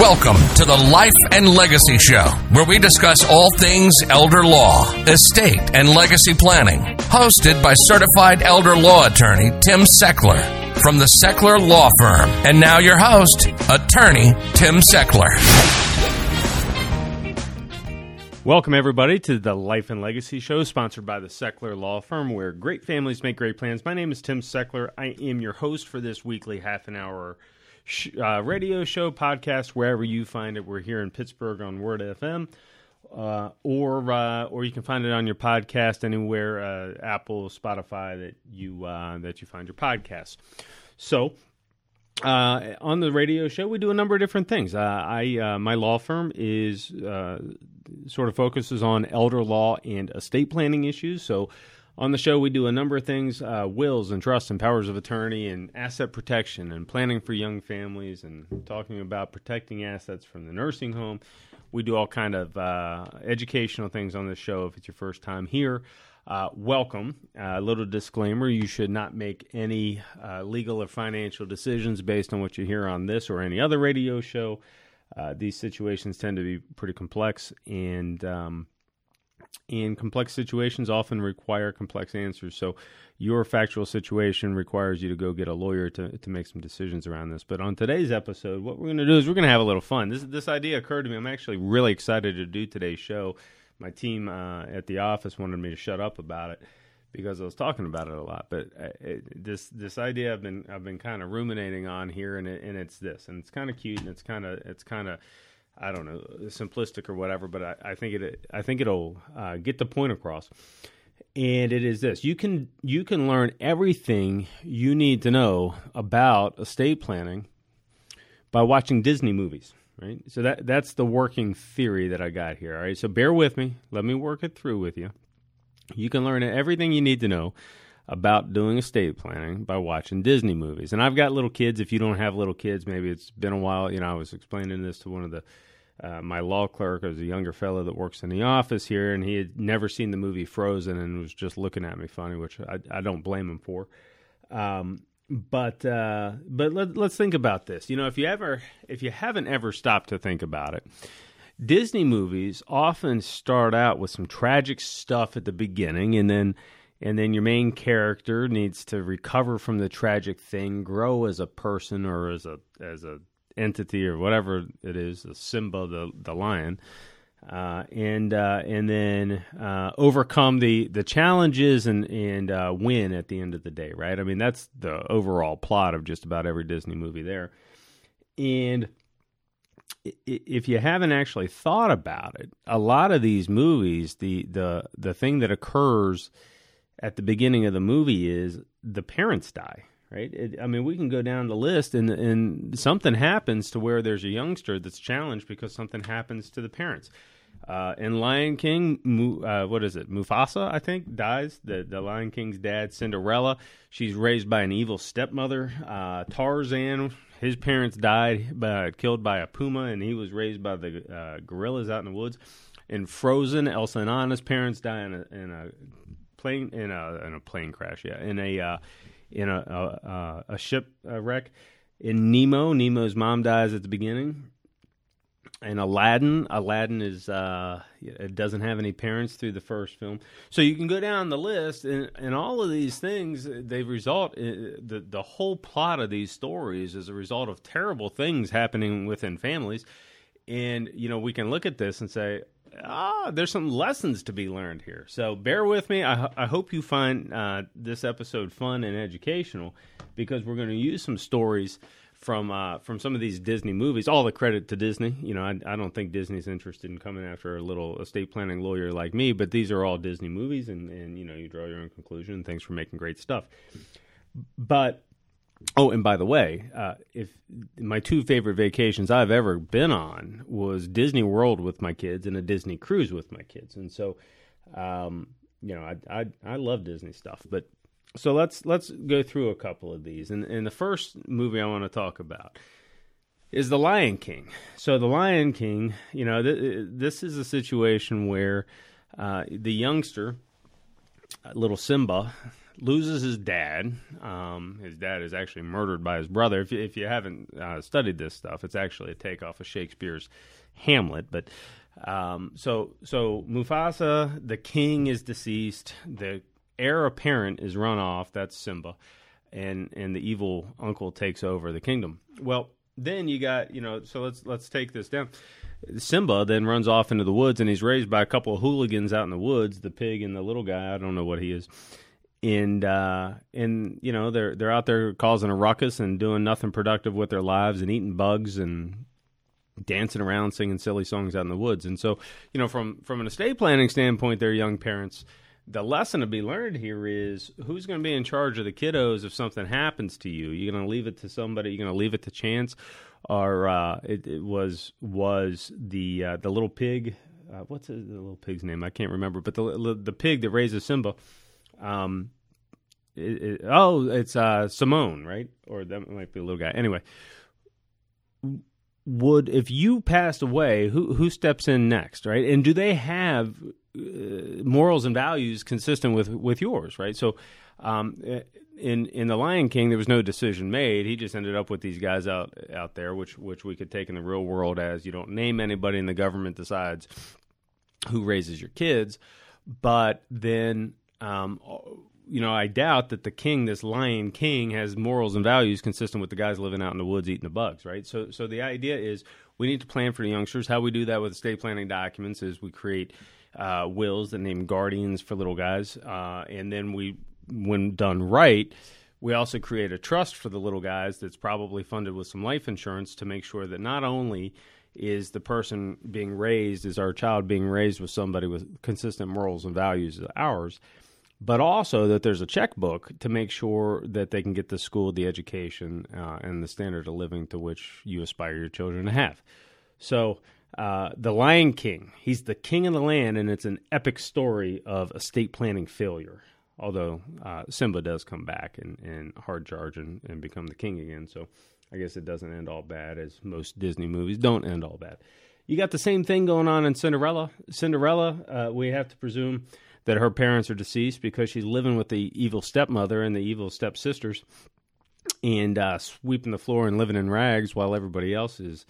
Welcome to the Life and Legacy Show, where we discuss all things elder law, estate, and legacy planning. Hosted by certified elder law attorney Tim Sechler from the Sechler Law Firm. And now your host, attorney Tim Sechler. Welcome, everybody, to the Life and Legacy Show, sponsored by the Sechler Law Firm, where great families make great plans. My name is Tim Sechler. I am your host for this weekly half an hour sh- uh, radio show, podcast, wherever you find it. We're here in Pittsburgh on Word FM. Uh, or uh, or you can find it on your podcast anywhere, uh, Apple, Spotify that you uh, that you find your podcast. So uh, on the radio show, we do a number of different things. Uh, I uh, my law firm is sort of focuses on elder law and estate planning issues. So on the show, we do a number of things: uh, wills and trusts and powers of attorney, and asset protection and planning for young families, and talking about protecting assets from the nursing home. We do all kind of uh, educational things on this show. If it's your first time here. Uh, welcome. A uh, little disclaimer you should not make any uh, legal or financial decisions based on what you hear on this or any other radio show. Uh, these situations tend to be pretty complex, and um, and complex situations often require complex answers. So, your factual situation requires you to go get a lawyer to, to make some decisions around this. But on today's episode, what we're going to do is we're going to have a little fun. This this idea occurred to me. I'm actually really excited to do today's show my team uh, at the office wanted me to shut up about it because I was talking about it a lot. But uh, it, this this idea I've been I've been kind of ruminating on here, and it, and it's this, and it's kind of cute, and it's kind of it's kind of I don't know simplistic or whatever, but I, I think it I think it'll uh, get the point across. And it is this: you can you can learn everything you need to know about estate planning by watching Disney movies right? So that that's the working theory that I got here. All right, so bear with me. Let me work it through with you. You can learn everything you need to know about doing estate planning by watching Disney movies. And I've got little kids. If you don't have little kids, maybe it's been a while. You know, I was explaining this to one of the uh, my law clerk was a younger fellow that works in the office here, and he had never seen the movie Frozen and was just looking at me funny, which I, I don't blame him for. Um, but uh, but let, let's think about this. You know, if you ever if you haven't ever stopped to think about it, Disney movies often start out with some tragic stuff at the beginning, and then and then your main character needs to recover from the tragic thing, grow as a person or as a as a entity or whatever it is, the Simba the the lion, uh, and uh, and then uh, overcome the the challenges and and uh, win at the end of the day, right? I mean, that's the overall plot of just about every Disney movie there. And if you haven't actually thought about it, a lot of these movies, the the the thing that occurs at the beginning of the movie is the parents die, right? It, I mean, we can go down the list, and and something happens to where there's a youngster that's challenged because something happens to the parents. Uh, in Lion King, uh, what is it? Mufasa, I think, dies. The the Lion King's dad, Cinderella. She's raised by an evil stepmother. Uh, Tarzan, his parents died, by, killed by a puma, and he was raised by the uh, gorillas out in the woods. In Frozen, Elsa and Anna's parents die in a, in a plane in a in a plane crash. Yeah, in a uh, in a a, a ship wreck. In Nemo, Nemo's mom dies at the beginning and Aladdin. Aladdin is uh, it doesn't have any parents through the first film, so you can go down the list, and, and all of these things they result in, uh, the the whole plot of these stories is a result of terrible things happening within families, and you know we can look at this and say. Ah, there's some lessons to be learned here. So bear with me. I, I hope you find uh, this episode fun and educational because we're going to use some stories from uh, from some of these Disney movies. All the credit to Disney. You know, I, I, don't think Disney's interested in coming after a little estate planning lawyer like me, but these are all Disney movies, and and you know, you draw your own conclusion. Thanks for making great stuff. But oh, and by the way, uh, if my two favorite vacations I've ever been on was Disney World with my kids and a Disney cruise with my kids, and so. Um, you know, I, I I love Disney stuff, but so let's let's go through a couple of these. And, and the first movie I want to talk about is The Lion King. So The Lion King, you know, th- this is a situation where uh, the youngster, uh, little Simba, loses his dad. Um, his dad is actually murdered by his brother. If you, if you haven't uh, studied this stuff, it's actually a takeoff of Shakespeare's Hamlet. But um, so so Mufasa, the king, is deceased. The heir apparent is run off. That's Simba, and and the evil uncle takes over the kingdom. Well, then you got you know. So let's let's take this down. Simba then runs off into the woods, and he's raised by a couple of hooligans out in the woods. The pig and the little guy. I don't know what he is. And uh, and you know they're they're out there causing a ruckus and doing nothing productive with their lives and eating bugs and dancing around singing silly songs out in the woods. And so you know from from an estate planning standpoint, they're young parents the lesson to be learned here is who's going to be in charge of the kiddos if something happens to you. You're going to leave it to somebody. You're going to leave it to chance, or uh, it, it, was was the uh, the little pig. Uh, what's the little pig's name? I can't remember. But the the pig that raises Simba. Um, it, it, oh, it's uh, Simone, right? Or that might be a little guy. Anyway, would if you passed away, who who steps in next, right? And do they have uh, morals and values consistent with with yours, right? So, um, in in the Lion King, there was no decision made. He just ended up with these guys out out there, which which we could take in the real world as you don't name anybody, and the government decides who raises your kids. But then, um, you know, I doubt that the king, this Lion King, has morals and values consistent with the guys living out in the woods eating the bugs, right? So, so the idea is we need to plan for the youngsters. How we do that with estate planning documents is we create uh, wills that name guardians for little guys, uh, and then we, when done right, we also create a trust for the little guys that's probably funded with some life insurance to make sure that not only is the person being raised, is our child being raised with somebody with consistent morals and values as ours, but also that there's a checkbook to make sure that they can get the school, the education, uh, and the standard of living to which you aspire your children to have. So uh, the Lion King. He's the king of the land, and it's an epic story of estate planning failure. Although uh, Simba does come back and, and hard charge and, and become the king again. So I guess it doesn't end all bad, as most Disney movies don't end all bad. You got the same thing going on in Cinderella. Cinderella, uh, we have to presume that her parents are deceased because she's living with the evil stepmother and the evil stepsisters and uh, sweeping the floor and living in rags while everybody else is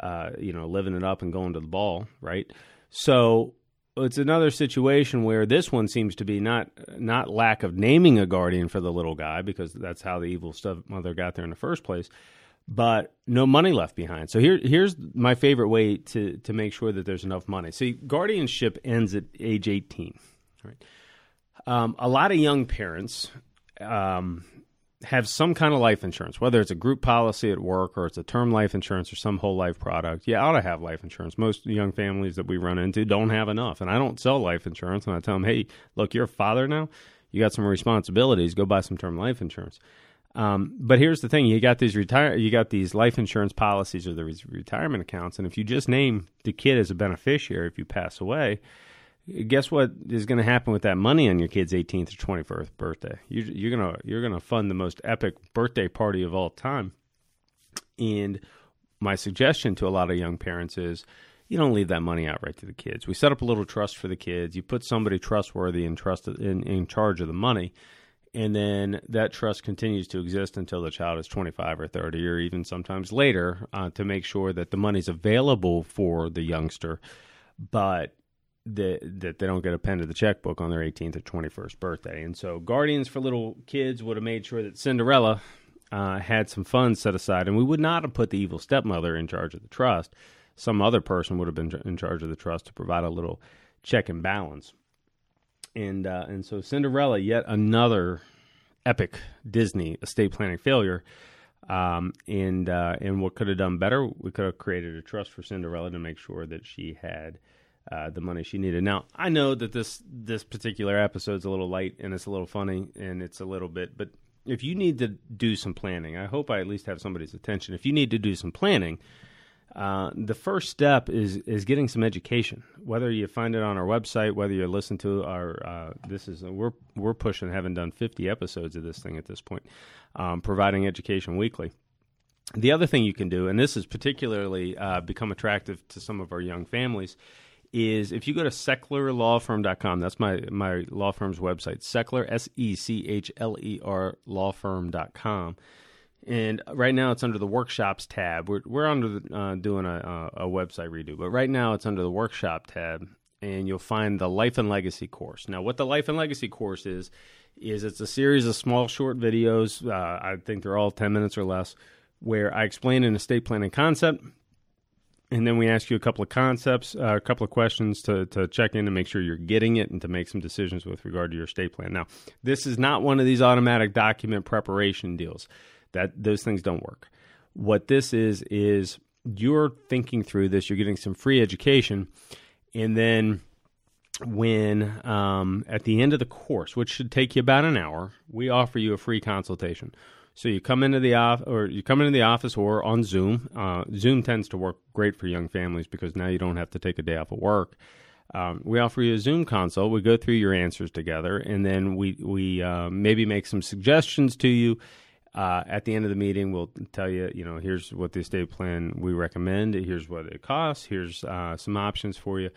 uh, you know, living it up and going to the ball, right? So it's another situation where this one seems to be not not lack of naming a guardian for the little guy because that's how the evil stepmother got there in the first place, but no money left behind. So here here's my favorite way to to make sure that there's enough money. See, guardianship ends at age 18. Right. Um, a lot of young parents um, have some kind of life insurance, whether it's a group policy at work or it's a term life insurance or some whole life product. I ought to have life insurance. Most young families that we run into don't have enough. And I don't sell life insurance. And I tell them, hey, look, you're a father now. You got some responsibilities. Go buy some term life insurance. Um, but here's the thing: you got these retire, you got these life insurance policies or these retirement accounts, and if you just name the kid as a beneficiary if you pass away, guess what is going to happen with that money on your kid's 18th or 21st birthday? You, you're gonna you're gonna fund the most epic birthday party of all time. And my suggestion to a lot of young parents is, you don't leave that money out right to the kids. We set up a little trust for the kids. You put somebody trustworthy and trusted in, in charge of the money, and then that trust continues to exist until the child is 25 or 30 or even sometimes later uh, to make sure that the money's available for the youngster but that that they don't get a pen to the checkbook on their 18th or 21st birthday. And so, Guardians for Little Kids would have made sure that Cinderella uh, had some funds set aside, and we would not have put the evil stepmother in charge of the trust. Some other person would have been in charge of the trust to provide a little check and balance. And uh, and so, Cinderella, yet another epic Disney estate planning failure. Um, and uh, and what could have done better? We could have created a trust for Cinderella to make sure that she had uh, the money she needed. Now I know that this this particular episode's a little light and it's a little funny and it's a little bit, but if you need to do some planning, I hope I at least have somebody's attention. If you need to do some planning, uh, the first step is is getting some education. Whether you find it on our website, whether you listen to our uh, this is we're we're pushing having done 50 episodes of this thing at this point, um, providing education weekly. The other thing you can do, and this has particularly uh, become attractive to some of our young families, is if you go to sechlerlawfirm.com, that's my, my law firm's website, Sechler, S E C H L E R, lawfirm.com. And right now it's under the workshops tab. We're, we're under the, uh, doing a, a, website redo, but right now it's under the workshop tab, and you'll find the Life and Legacy course. Now, what the Life and Legacy course is, is it's a series of small, short videos. Uh, I think they're all 10 minutes or less, where I explain an estate planning concept and then we ask you a couple of concepts, uh, a couple of questions to, to check in and make sure you're getting it and to make some decisions with regard to your estate plan. Now, this is not one of these automatic document preparation deals. That those things don't work. What this is is you're thinking through this. You're getting some free education, and then when um, at the end of the course, which should take you about an hour, we offer you a free consultation so you come into the off or you come into the office or on Zoom. Uh, Zoom tends to work great for young families because now you don't have to take a day off of work. Um, we offer you a Zoom consult. We go through your answers together, and then we we uh, maybe make some suggestions to you. Uh, at the end of the meeting, we'll tell you, you know, here's what the estate plan we recommend. Here's what it costs. Here's uh, some options for you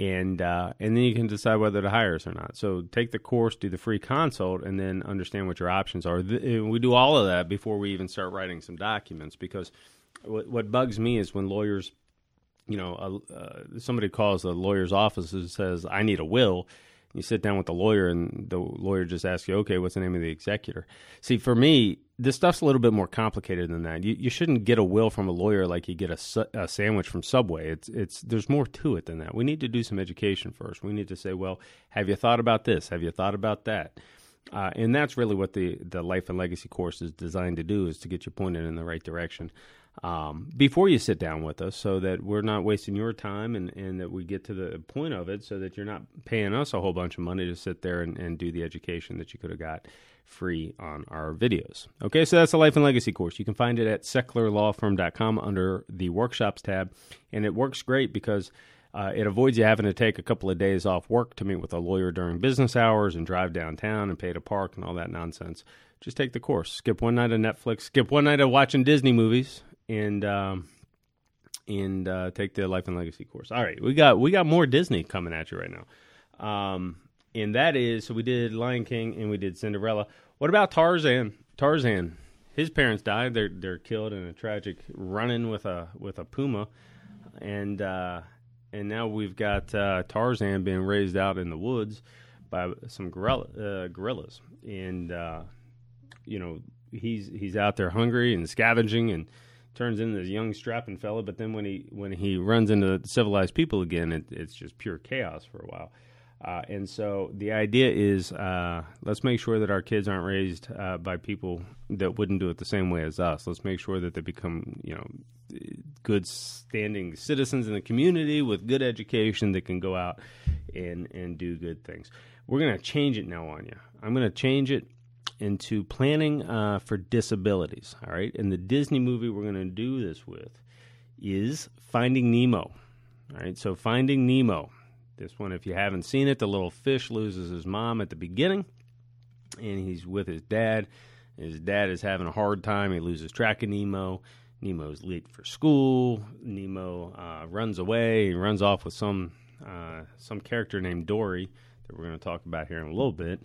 and uh, and then you can decide whether to hire us or not. So take the course, do the free consult, and then understand what your options are. We do all of that before we even start writing some documents because what, what bugs me is when lawyers, you know, uh, somebody calls the lawyer's office and says, "I need a will." You sit down with the lawyer, and the lawyer just asks you, "Okay, what's the name of the executor?" See, for me, this stuff's a little bit more complicated than that. You, you shouldn't get a will from a lawyer like you get a, a sandwich from Subway. It's it's there's more to it than that. We need to do some education first. We need to say, well, have you thought about this? Have you thought about that? Uh, and that's really what the the life and legacy course is designed to do is to get you pointed in the right direction um, before you sit down with us so that we're not wasting your time and, and that we get to the point of it so that you're not paying us a whole bunch of money to sit there and, and do the education that you could have got free on our videos. Okay, so that's the Life and Legacy course. You can find it at sechlerlawfirm.com under the workshops tab, and it works great because uh, it avoids you having to take a couple of days off work to meet with a lawyer during business hours and drive downtown and pay to park and all that nonsense. Just take the course. Skip one night of Netflix. Skip one night of watching Disney movies and um, and uh, take the Life and Legacy course. All right, we got we got more Disney coming at you right now, um, and that is so we did Lion King and we did Cinderella. What about Tarzan? Tarzan, his parents died. They're they're killed in a tragic run-in with a with a puma, and uh, and now we've got uh, Tarzan being raised out in the woods by some gorilla, uh, gorillas, and uh, you know he's he's out there hungry and scavenging and turns into this young strapping fella. But then when he when he runs into civilized people again, it, it's just pure chaos for a while. Uh, and so the idea is uh, let's make sure that our kids aren't raised uh, by people that wouldn't do it the same way as us. Let's make sure that they become, you know, good standing citizens in the community with good education that can go out and, and do good things. We're going to change it now on you. I'm going to change it into planning uh, for disabilities. All right, and the Disney movie we're going to do this with is Finding Nemo. All right, so Finding Nemo. This one, if you haven't seen it, the little fish loses his mom at the beginning, and he's with his dad. His dad is having a hard time. He loses track of Nemo. Nemo's late for school. Nemo uh, runs away. He runs off with some uh, some character named Dory that we're going to talk about here in a little bit.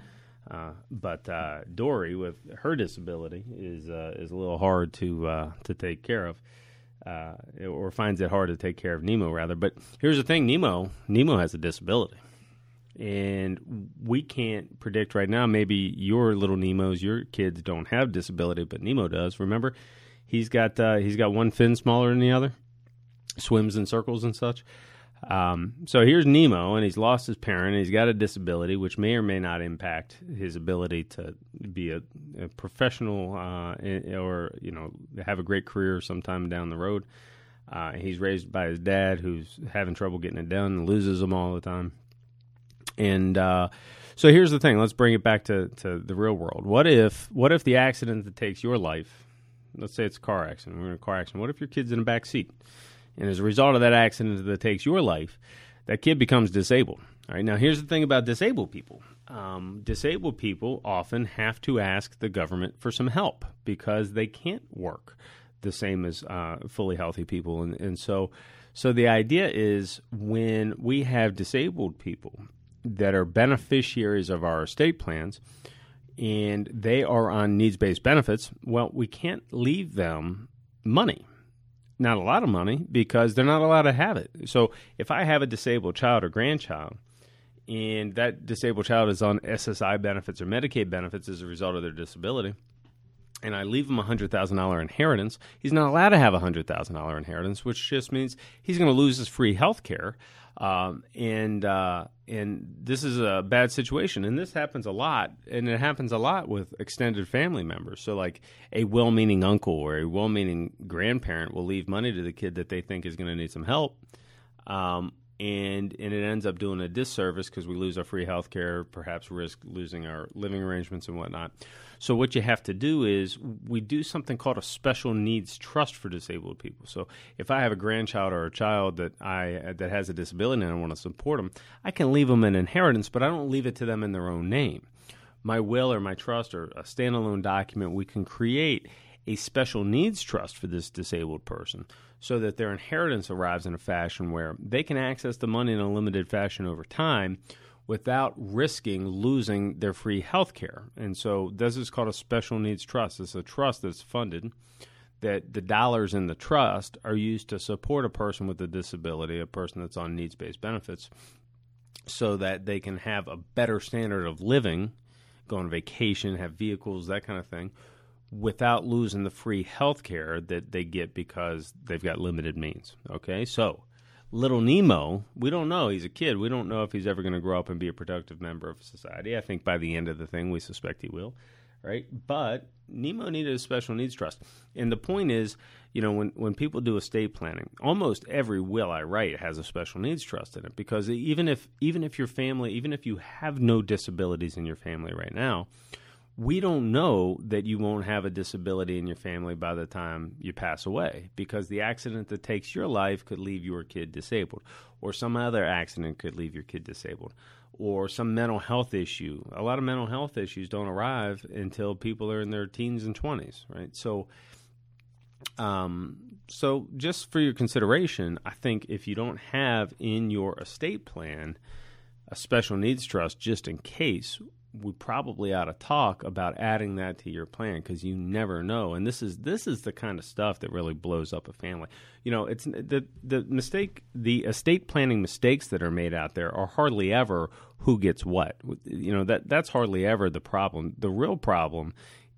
Uh, but uh, Dory, with her disability, is uh, is a little hard to uh, to take care of, uh, or finds it hard to take care of Nemo rather. But here's the thing: Nemo Nemo has a disability, and we can't predict right now. Maybe your little Nemos, your kids don't have disability, but Nemo does. Remember, he's got he's got one fin smaller than the other, swims in circles and such. Um, so here's Nemo, and he's lost his parent. and he's got a disability, which may or may not impact his ability to be a, a professional uh, or you know have a great career sometime down the road. Uh, he's raised by his dad, who's having trouble getting it done, loses them all the time. And uh, so here's the thing: let's bring it back to, to the real world. What if what if the accident that takes your life? Let's say it's a car accident. We're in a car accident. What if your kid's in a back seat? And as a result of that accident that takes your life, that kid becomes disabled. All right. Now, here's the thing about disabled people. Um, disabled people often have to ask the government for some help because they can't work. the same as uh, fully healthy people, and, and so so the idea is when we have disabled people that are beneficiaries of our estate plans and they are on needs based benefits, well, we can't leave them money. Not a lot of money because they're not allowed to have it. So if I have a disabled child or grandchild, and that disabled child is on SSI benefits or Medicaid benefits as a result of their disability, and I leave him a hundred thousand dollar inheritance, he's not allowed to have a hundred thousand dollar inheritance, which just means he's going to lose his free health care. Um, and uh, and this is a bad situation, and this happens a lot, and it happens a lot with extended family members. So, like a well-meaning uncle or a well-meaning grandparent will leave money to the kid that they think is going to need some help, um, and and it ends up doing a disservice because we lose our free health care, perhaps risk losing our living arrangements and whatnot. So what you have to do is we do something called a special needs trust for disabled people. So if I have a grandchild or a child that I that has a disability and I want to support them, I can leave them an inheritance, but I don't leave it to them in their own name. My will or my trust or a standalone document, we can create a special needs trust for this disabled person so that their inheritance arrives in a fashion where they can access the money in a limited fashion over time without risking losing their free health care. And so this is called a special needs trust. It's a trust that's funded that the dollars in the trust are used to support a person with a disability, a person that's on needs based benefits, so that they can have a better standard of living, go on vacation, have vehicles, that kind of thing, without losing the free health care that they get because they've got limited means. Okay, so little Nemo, we don't know. He's a kid. We don't know if he's ever going to grow up and be a productive member of society. I think by the end of the thing, we suspect he will, right? But Nemo needed a special needs trust. And the point is, you know, when, when people do estate planning, almost every will I write has a special needs trust in it because even if even if your family, even if you have no disabilities in your family right now, we don't know that you won't have a disability in your family by the time you pass away because the accident that takes your life could leave your kid disabled, or some other accident could leave your kid disabled, or some mental health issue. A lot of mental health issues don't arrive until people are in their teens and 20s, right? So, um, so just for your consideration, I think if you don't have in your estate plan a special needs trust just in case, we probably ought to talk about adding that to your plan because you never know. And this is this is the kind of stuff that really blows up a family. You know, it's the the mistake, the estate planning mistakes that are made out there are hardly ever who gets what. You know that that's hardly ever the problem. The real problem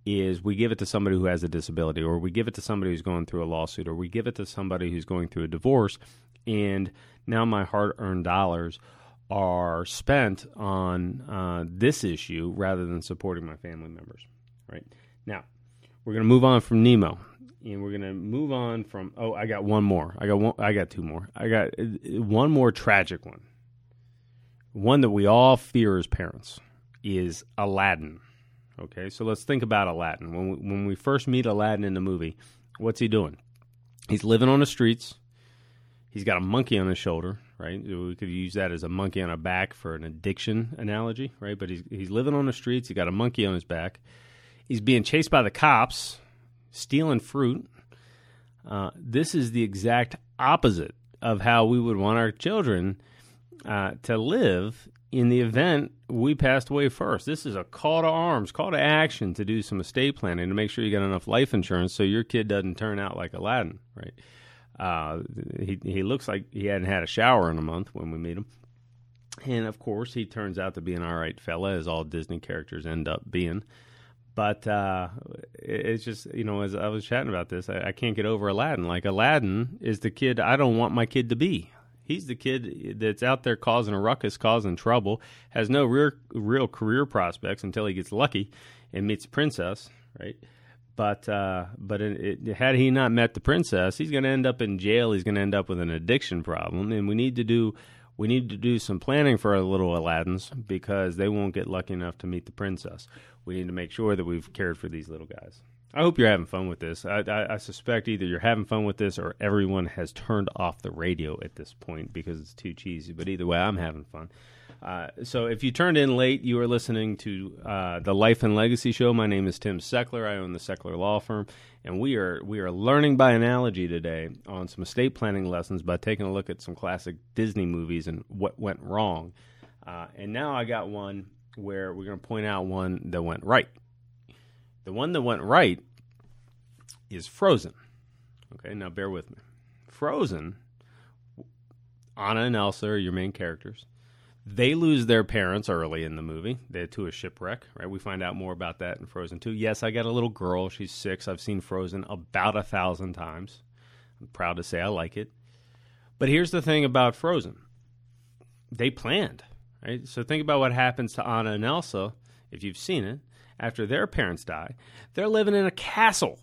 is we give it to somebody who has a disability, or we give it to somebody who's going through a lawsuit, or we give it to somebody who's going through a divorce, and now my hard earned dollars are spent on uh, this issue rather than supporting my family members. Right now, we're going to move on from Nemo, and we're going to move on from. Oh, I got one more. I got one. I got two more. I got uh, one more tragic one. One that we all fear as parents is Aladdin. Okay, so let's think about Aladdin. When we, when we first meet Aladdin in the movie, what's he doing? He's living on the streets. He's got a monkey on his shoulder right? We could use that as a monkey on a back for an addiction analogy, right? But he's he's living on the streets. He got a monkey on his back. He's being chased by the cops, stealing fruit. Uh, this is the exact opposite of how we would want our children uh, to live in the event we passed away first. This is a call to arms, call to action to do some estate planning to make sure you got enough life insurance so your kid doesn't turn out like Aladdin, right? Uh, he he looks like he hadn't had a shower in a month when we meet him, and of course he turns out to be an all right fella, as all Disney characters end up being. But uh, it's just you know, as I was chatting about this, I, I can't get over Aladdin. Like Aladdin is the kid I don't want my kid to be. He's the kid that's out there causing a ruckus, causing trouble, has no real real career prospects until he gets lucky and meets a princess, right? But uh, but it, it, had he not met the princess, he's going to end up in jail. He's going to end up with an addiction problem, and we need to do we need to do some planning for our little Aladdins because they won't get lucky enough to meet the princess. We need to make sure that we've cared for these little guys. I hope you're having fun with this. I, I, I, suspect either you're having fun with this or everyone has turned off the radio at this point because it's too cheesy. But either way, I'm having fun. Uh, so if you turned in late, you are listening to uh, the Life and Legacy Show. My name is Tim Sechler. I own the Sechler Law Firm, and we are we are learning by analogy today on some estate planning lessons by taking a look at some classic Disney movies and what went wrong. Uh, and now I got one where we're going to point out one that went right. The one that went right is Frozen. Okay, now bear with me. Frozen, Anna and Elsa are your main characters. They lose their parents early in the movie They're to a shipwreck, right? We find out more about that in Frozen 2. Yes, I got a little girl. She's six. I've seen Frozen about a thousand times. I'm proud to say I like it. But here's the thing about Frozen they planned, right? So think about what happens to Anna and Elsa if you've seen it after their parents die, they're living in a castle,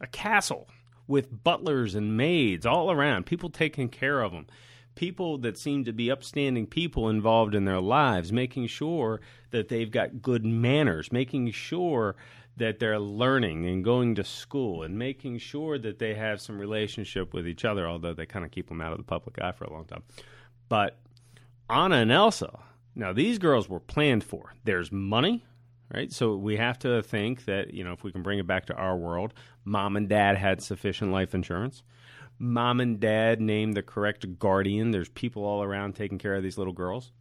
a castle with butlers and maids all around, people taking care of them, people that seem to be upstanding people involved in their lives, making sure that they've got good manners, making sure that they're learning and going to school and making sure that they have some relationship with each other, although they kind of keep them out of the public eye for a long time. But Anna and Elsa, now these girls were planned for. There's money, right? So we have to think that, you know, if we can bring it back to our world, mom and dad had sufficient life insurance. Mom and dad named the correct guardian. There's people all around taking care of these little girls.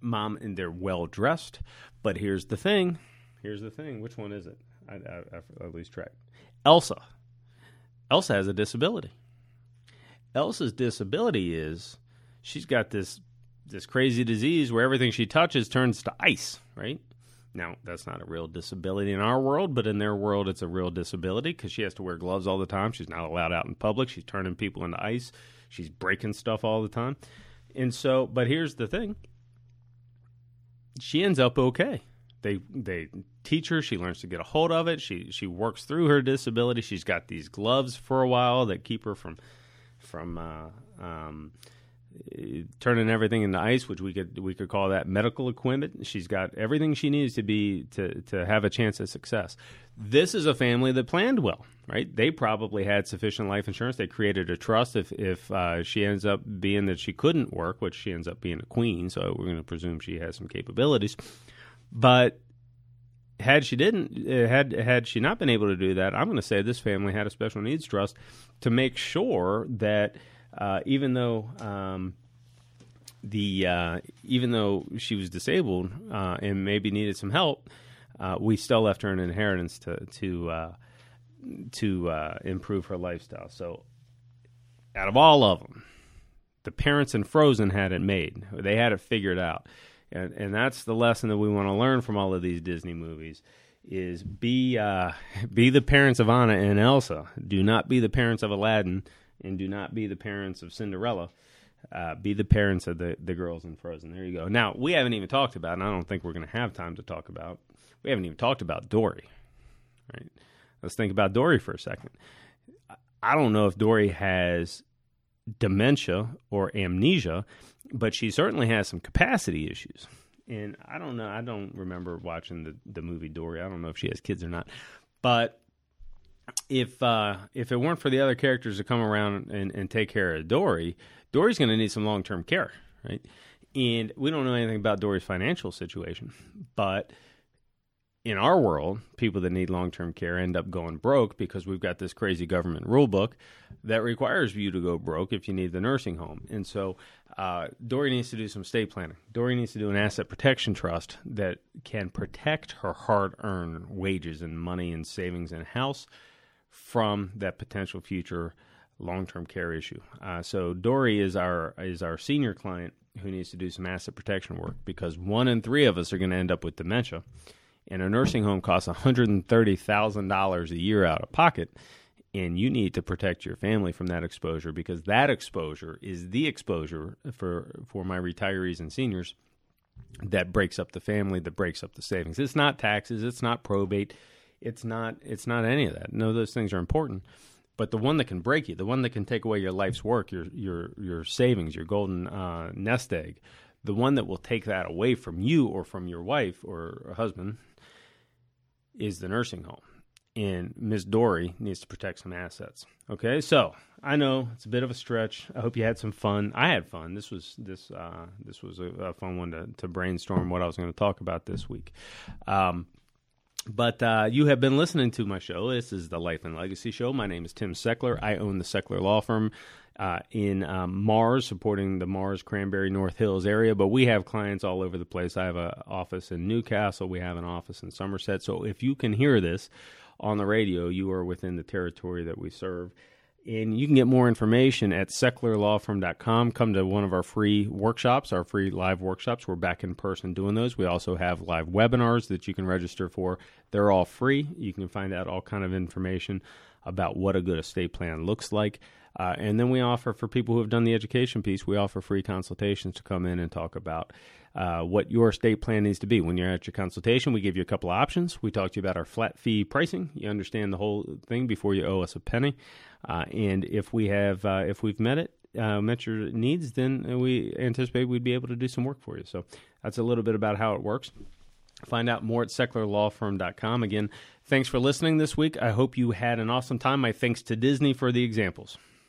Mom and they're well dressed. But here's the thing. Here's the thing. Which one is it? I, I, I, lose track. Elsa. Elsa has a disability. Elsa's disability is she's got this this crazy disease where everything she touches turns to ice, right? Now, that's not a real disability in our world, but in their world, it's a real disability because she has to wear gloves all the time. She's not allowed out in public. She's turning people into ice. She's breaking stuff all the time. And so, but here's the thing she ends up okay. They, they teach her. She learns to get a hold of it. She she works through her disability. She's got these gloves for a while that keep her from from uh, um, turning everything into ice, which we could we could call that medical equipment. She's got everything she needs to be to to have a chance of success. This is a family that planned well, right? They probably had sufficient life insurance. They created a trust if if uh, she ends up being that she couldn't work, which she ends up being a queen, so we're going to presume she has some capabilities. But had she didn't uh, had had she not been able to do that, I'm going to say this family had a special needs trust to make sure that uh, even though um, the uh, even though she was disabled uh, and maybe needed some help, uh, we still left her an inheritance to to uh, to uh, improve her lifestyle. So, out of all of them, the parents in Frozen had it made. They had it figured out, and and that's the lesson that we want to learn from all of these Disney movies. Is be be the parents of Anna and Elsa. Do not be the parents of Aladdin and do not be the parents of Cinderella. Uh, be the parents of the, the girls in Frozen. There you go. Now, we haven't even talked about, and I don't think we're going to have time to talk about, we haven't even talked about Dory. Right? Let's think about Dory for a second. I don't know if Dory has dementia or amnesia, but she certainly has some capacity issues. And I don't know, I don't remember watching the, the movie Dory. I don't know if she has kids or not. But if uh, if it weren't for the other characters to come around and, and take care of Dory, Dory's going to need some long term care, right? And we don't know anything about Dory's financial situation, but in our world, people that need long term care end up going broke because we've got this crazy government rule book that requires you to go broke if you need the nursing home. And so uh, Dory needs to do some estate planning. Dory needs to do an asset protection trust that can protect her hard earned wages and money and savings in house from that potential future long-term care issue. Uh, so Dory is our is our senior client who needs to do some asset protection work because one in three of us are going to end up with dementia, and a nursing home costs one hundred and thirty thousand dollars a year out of pocket. And you need to protect your family from that exposure because that exposure is the exposure for for my retirees and seniors that breaks up the family, that breaks up the savings. It's not taxes, it's not probate, it's not it's not any of that. No, those things are important. But the one that can break you, the one that can take away your life's work, your your your savings, your golden uh, nest egg, the one that will take that away from you or from your wife or husband, is the nursing home. and Miss Dory needs to protect some assets. Okay, so I know it's a bit of a stretch. I hope you had some fun. I had fun. This was this uh, this was a, a, fun one to, to brainstorm what I was going to talk about this week. Um, but uh, you have been listening to my show. This is the Life and Legacy Show. My name is Tim Sechler. I own the Sechler Law Firm uh, in um, Mars, supporting the Mars Cranberry North Hills area. But we have clients all over the place. I have an office in Newcastle. We have an office in Somerset. So if you can hear this on the radio, you are within the territory that we serve. And you can get more information at sechlerlawfirm.com. Come to one of our free workshops, our free live workshops. We're back in person doing those. We also have live webinars that you can register for. They're all free. You can find out all kind of information about what a good estate plan looks like. Uh, and then we offer for people who have done the education piece, we offer free consultations to come in and talk about uh, what your estate plan needs to be. When you're at your consultation, we give you a couple of options. We talk to you about our flat fee pricing. You understand the whole thing before you owe us a penny. Uh, and if we have, uh, if we've met it, uh, met your needs, then we anticipate we'd be able to do some work for you. So that's a little bit about how it works. Find out more at sechlerlawfirm.com. Again, thanks for listening this week. I hope you had an awesome time. My thanks to Disney for the examples.